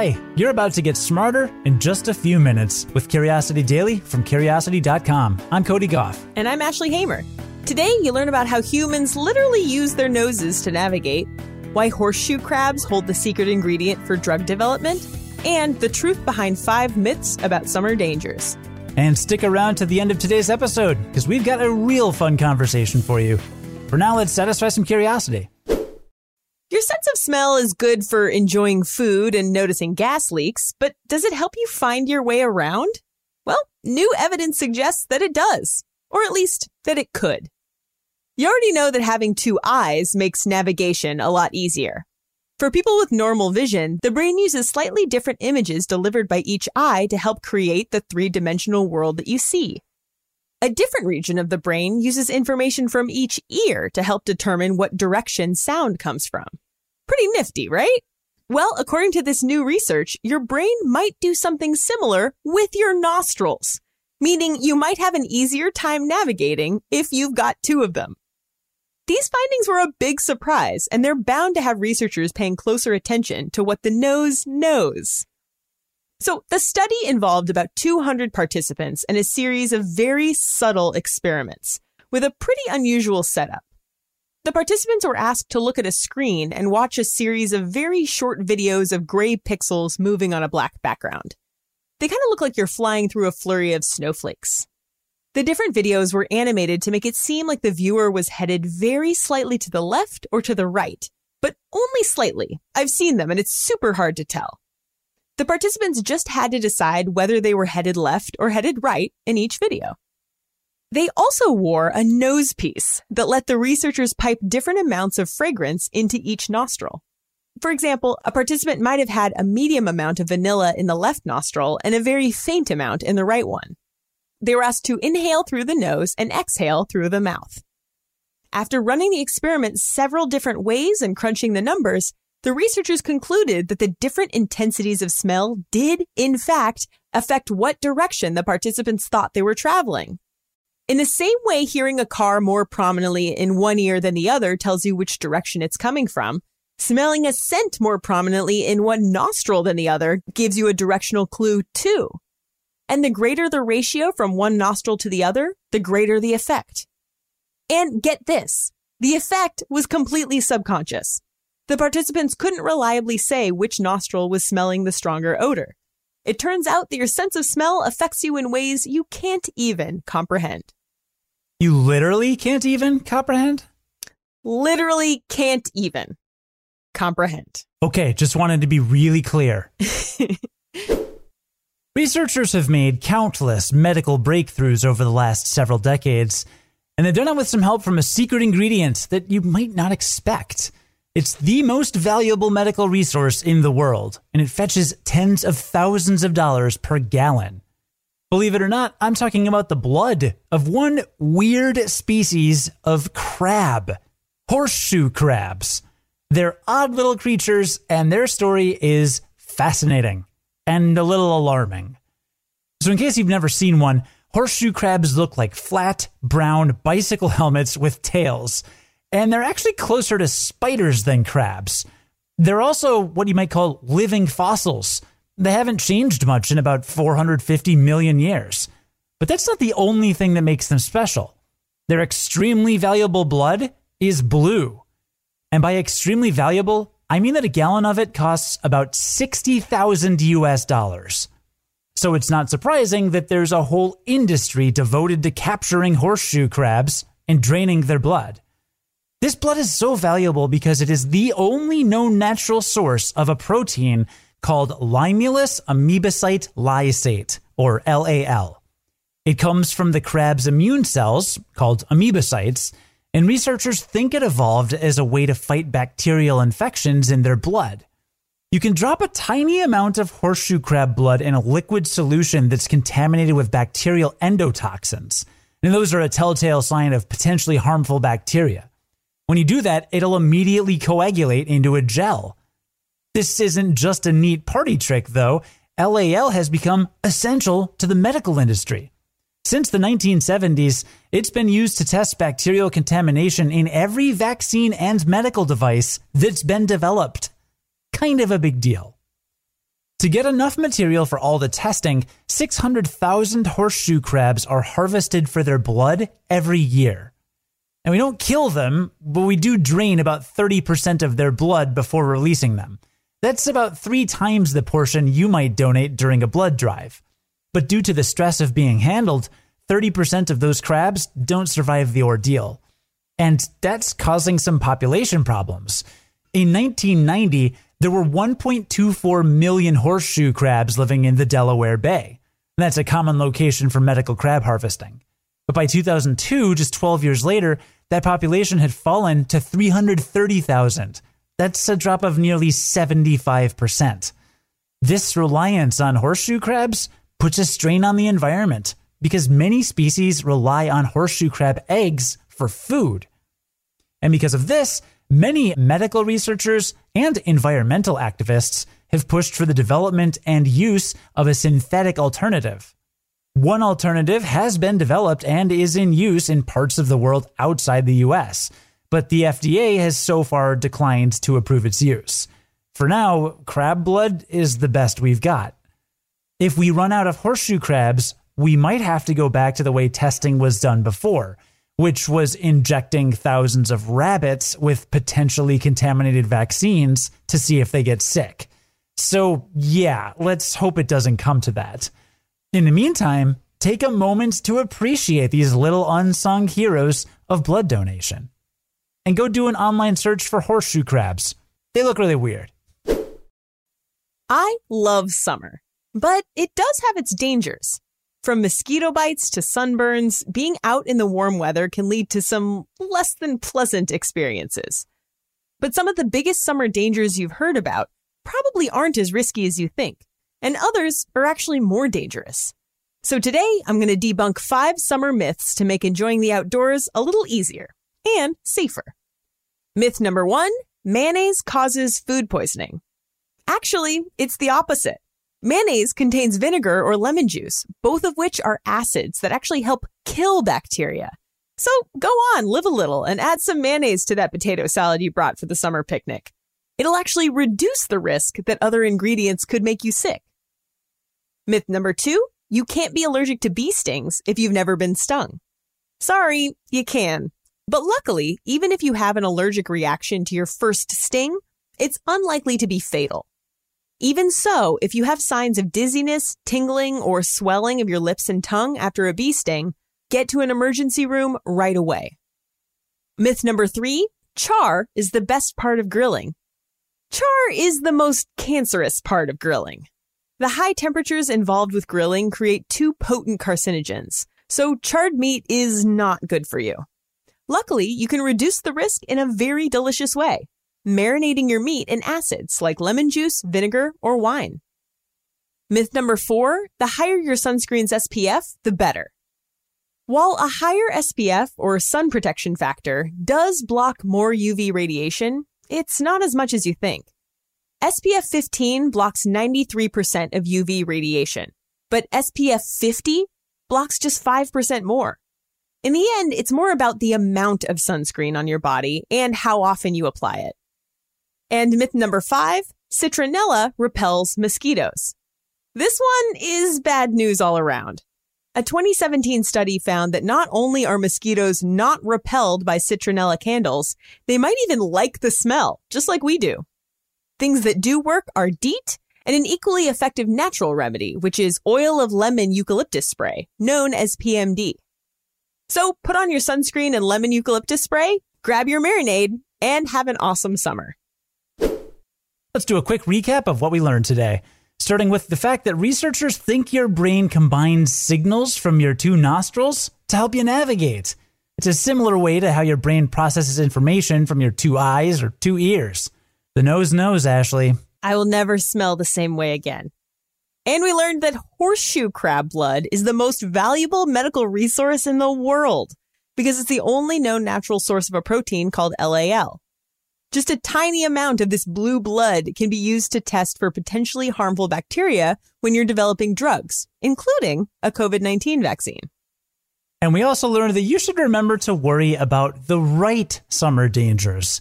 Hi, you're about to get smarter in just a few minutes with Curiosity Daily from Curiosity.com. I'm Cody Gough. And I'm Ashley Hamer. Today, you learn about how humans literally use their noses to navigate, why horseshoe crabs hold the secret ingredient for drug development, and the truth behind five myths about summer dangers. And stick around to the end of today's episode because we've got a real fun conversation for you. For now, let's satisfy some curiosity. Your sense of smell is good for enjoying food and noticing gas leaks, but does it help you find your way around? Well, new evidence suggests that it does, or at least that it could. You already know that having two eyes makes navigation a lot easier. For people with normal vision, the brain uses slightly different images delivered by each eye to help create the three dimensional world that you see. A different region of the brain uses information from each ear to help determine what direction sound comes from. Pretty nifty, right? Well, according to this new research, your brain might do something similar with your nostrils, meaning you might have an easier time navigating if you've got two of them. These findings were a big surprise, and they're bound to have researchers paying closer attention to what the nose knows. So the study involved about 200 participants and a series of very subtle experiments with a pretty unusual setup. The participants were asked to look at a screen and watch a series of very short videos of gray pixels moving on a black background. They kind of look like you're flying through a flurry of snowflakes. The different videos were animated to make it seem like the viewer was headed very slightly to the left or to the right, but only slightly. I've seen them and it's super hard to tell. The participants just had to decide whether they were headed left or headed right in each video. They also wore a nose piece that let the researchers pipe different amounts of fragrance into each nostril. For example, a participant might have had a medium amount of vanilla in the left nostril and a very faint amount in the right one. They were asked to inhale through the nose and exhale through the mouth. After running the experiment several different ways and crunching the numbers, the researchers concluded that the different intensities of smell did, in fact, affect what direction the participants thought they were traveling. In the same way, hearing a car more prominently in one ear than the other tells you which direction it's coming from, smelling a scent more prominently in one nostril than the other gives you a directional clue too. And the greater the ratio from one nostril to the other, the greater the effect. And get this, the effect was completely subconscious. The participants couldn't reliably say which nostril was smelling the stronger odor. It turns out that your sense of smell affects you in ways you can't even comprehend. You literally can't even comprehend? Literally can't even comprehend. Okay, just wanted to be really clear. Researchers have made countless medical breakthroughs over the last several decades, and they've done it with some help from a secret ingredient that you might not expect. It's the most valuable medical resource in the world, and it fetches tens of thousands of dollars per gallon. Believe it or not, I'm talking about the blood of one weird species of crab horseshoe crabs. They're odd little creatures, and their story is fascinating and a little alarming. So, in case you've never seen one, horseshoe crabs look like flat, brown bicycle helmets with tails and they're actually closer to spiders than crabs. They're also what you might call living fossils. They haven't changed much in about 450 million years. But that's not the only thing that makes them special. Their extremely valuable blood is blue. And by extremely valuable, I mean that a gallon of it costs about 60,000 US dollars. So it's not surprising that there's a whole industry devoted to capturing horseshoe crabs and draining their blood. This blood is so valuable because it is the only known natural source of a protein called limulus amoebocyte lysate, or LAL. It comes from the crab's immune cells, called amoebocytes, and researchers think it evolved as a way to fight bacterial infections in their blood. You can drop a tiny amount of horseshoe crab blood in a liquid solution that's contaminated with bacterial endotoxins, and those are a telltale sign of potentially harmful bacteria. When you do that, it'll immediately coagulate into a gel. This isn't just a neat party trick, though. LAL has become essential to the medical industry. Since the 1970s, it's been used to test bacterial contamination in every vaccine and medical device that's been developed. Kind of a big deal. To get enough material for all the testing, 600,000 horseshoe crabs are harvested for their blood every year. And we don't kill them, but we do drain about 30% of their blood before releasing them. That's about three times the portion you might donate during a blood drive. But due to the stress of being handled, 30% of those crabs don't survive the ordeal. And that's causing some population problems. In 1990, there were 1.24 million horseshoe crabs living in the Delaware Bay. That's a common location for medical crab harvesting. But by 2002, just 12 years later, that population had fallen to 330,000. That's a drop of nearly 75%. This reliance on horseshoe crabs puts a strain on the environment because many species rely on horseshoe crab eggs for food. And because of this, Many medical researchers and environmental activists have pushed for the development and use of a synthetic alternative. One alternative has been developed and is in use in parts of the world outside the US, but the FDA has so far declined to approve its use. For now, crab blood is the best we've got. If we run out of horseshoe crabs, we might have to go back to the way testing was done before which was injecting thousands of rabbits with potentially contaminated vaccines to see if they get sick. So, yeah, let's hope it doesn't come to that. In the meantime, take a moment to appreciate these little unsung heroes of blood donation. And go do an online search for horseshoe crabs. They look really weird. I love summer, but it does have its dangers. From mosquito bites to sunburns, being out in the warm weather can lead to some less than pleasant experiences. But some of the biggest summer dangers you've heard about probably aren't as risky as you think, and others are actually more dangerous. So today, I'm going to debunk five summer myths to make enjoying the outdoors a little easier and safer. Myth number one mayonnaise causes food poisoning. Actually, it's the opposite. Mayonnaise contains vinegar or lemon juice, both of which are acids that actually help kill bacteria. So go on, live a little, and add some mayonnaise to that potato salad you brought for the summer picnic. It'll actually reduce the risk that other ingredients could make you sick. Myth number two you can't be allergic to bee stings if you've never been stung. Sorry, you can. But luckily, even if you have an allergic reaction to your first sting, it's unlikely to be fatal. Even so, if you have signs of dizziness, tingling, or swelling of your lips and tongue after a bee sting, get to an emergency room right away. Myth number three char is the best part of grilling. Char is the most cancerous part of grilling. The high temperatures involved with grilling create two potent carcinogens, so charred meat is not good for you. Luckily, you can reduce the risk in a very delicious way marinating your meat in acids like lemon juice, vinegar, or wine. Myth number four the higher your sunscreen's SPF, the better. While a higher SPF or sun protection factor does block more UV radiation, it's not as much as you think. SPF 15 blocks 93% of UV radiation, but SPF 50 blocks just 5% more. In the end, it's more about the amount of sunscreen on your body and how often you apply it. And myth number five citronella repels mosquitoes. This one is bad news all around. A 2017 study found that not only are mosquitoes not repelled by citronella candles, they might even like the smell, just like we do. Things that do work are DEET and an equally effective natural remedy, which is oil of lemon eucalyptus spray, known as PMD. So put on your sunscreen and lemon eucalyptus spray, grab your marinade, and have an awesome summer. Let's do a quick recap of what we learned today, starting with the fact that researchers think your brain combines signals from your two nostrils to help you navigate. It's a similar way to how your brain processes information from your two eyes or two ears. The nose knows, Ashley. I will never smell the same way again. And we learned that horseshoe crab blood is the most valuable medical resource in the world because it's the only known natural source of a protein called LAL. Just a tiny amount of this blue blood can be used to test for potentially harmful bacteria when you're developing drugs, including a COVID 19 vaccine. And we also learned that you should remember to worry about the right summer dangers.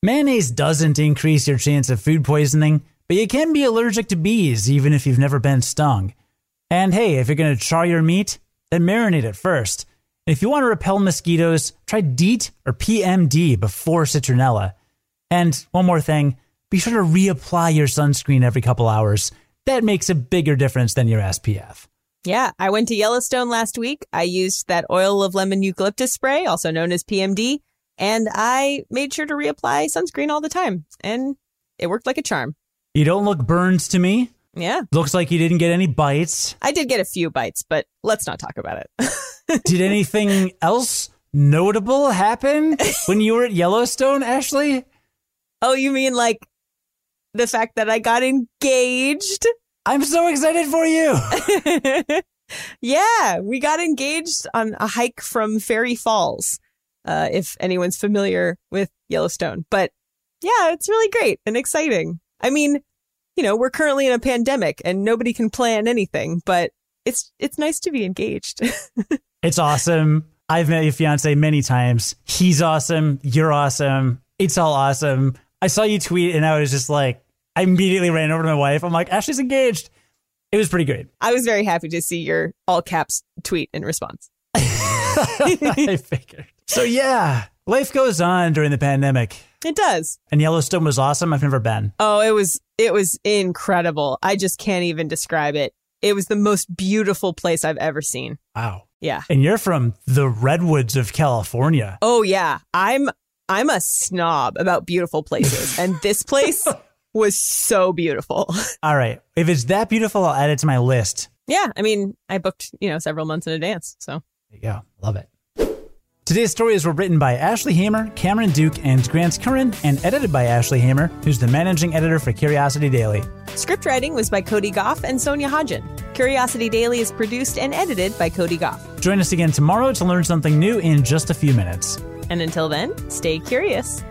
Mayonnaise doesn't increase your chance of food poisoning, but you can be allergic to bees even if you've never been stung. And hey, if you're going to char your meat, then marinate it first. And if you want to repel mosquitoes, try DEET or PMD before citronella. And one more thing, be sure to reapply your sunscreen every couple hours. That makes a bigger difference than your SPF. Yeah, I went to Yellowstone last week. I used that oil of lemon eucalyptus spray, also known as PMD, and I made sure to reapply sunscreen all the time. And it worked like a charm. You don't look burned to me. Yeah. Looks like you didn't get any bites. I did get a few bites, but let's not talk about it. did anything else notable happen when you were at Yellowstone, Ashley? Oh, you mean like the fact that I got engaged? I'm so excited for you. yeah, we got engaged on a hike from Fairy Falls. Uh, if anyone's familiar with Yellowstone, but yeah, it's really great and exciting. I mean, you know, we're currently in a pandemic and nobody can plan anything, but it's it's nice to be engaged. it's awesome. I've met your fiance many times. He's awesome. You're awesome. It's all awesome. I saw you tweet and I was just like, I immediately ran over to my wife. I'm like, Ashley's engaged. It was pretty great. I was very happy to see your all caps tweet in response. I figured. So yeah, life goes on during the pandemic. It does. And Yellowstone was awesome. I've never been. Oh, it was it was incredible. I just can't even describe it. It was the most beautiful place I've ever seen. Wow. Yeah. And you're from the redwoods of California. Oh yeah. I'm I'm a snob about beautiful places and this place was so beautiful. All right. If it's that beautiful, I'll add it to my list. Yeah. I mean, I booked, you know, several months in advance. So there you go. Love it. Today's stories were written by Ashley Hamer, Cameron Duke, and Grant Currin, and edited by Ashley Hamer, who's the managing editor for Curiosity Daily. Script writing was by Cody Gough and Sonia Hodgen. Curiosity Daily is produced and edited by Cody Gough. Join us again tomorrow to learn something new in just a few minutes. And until then, stay curious.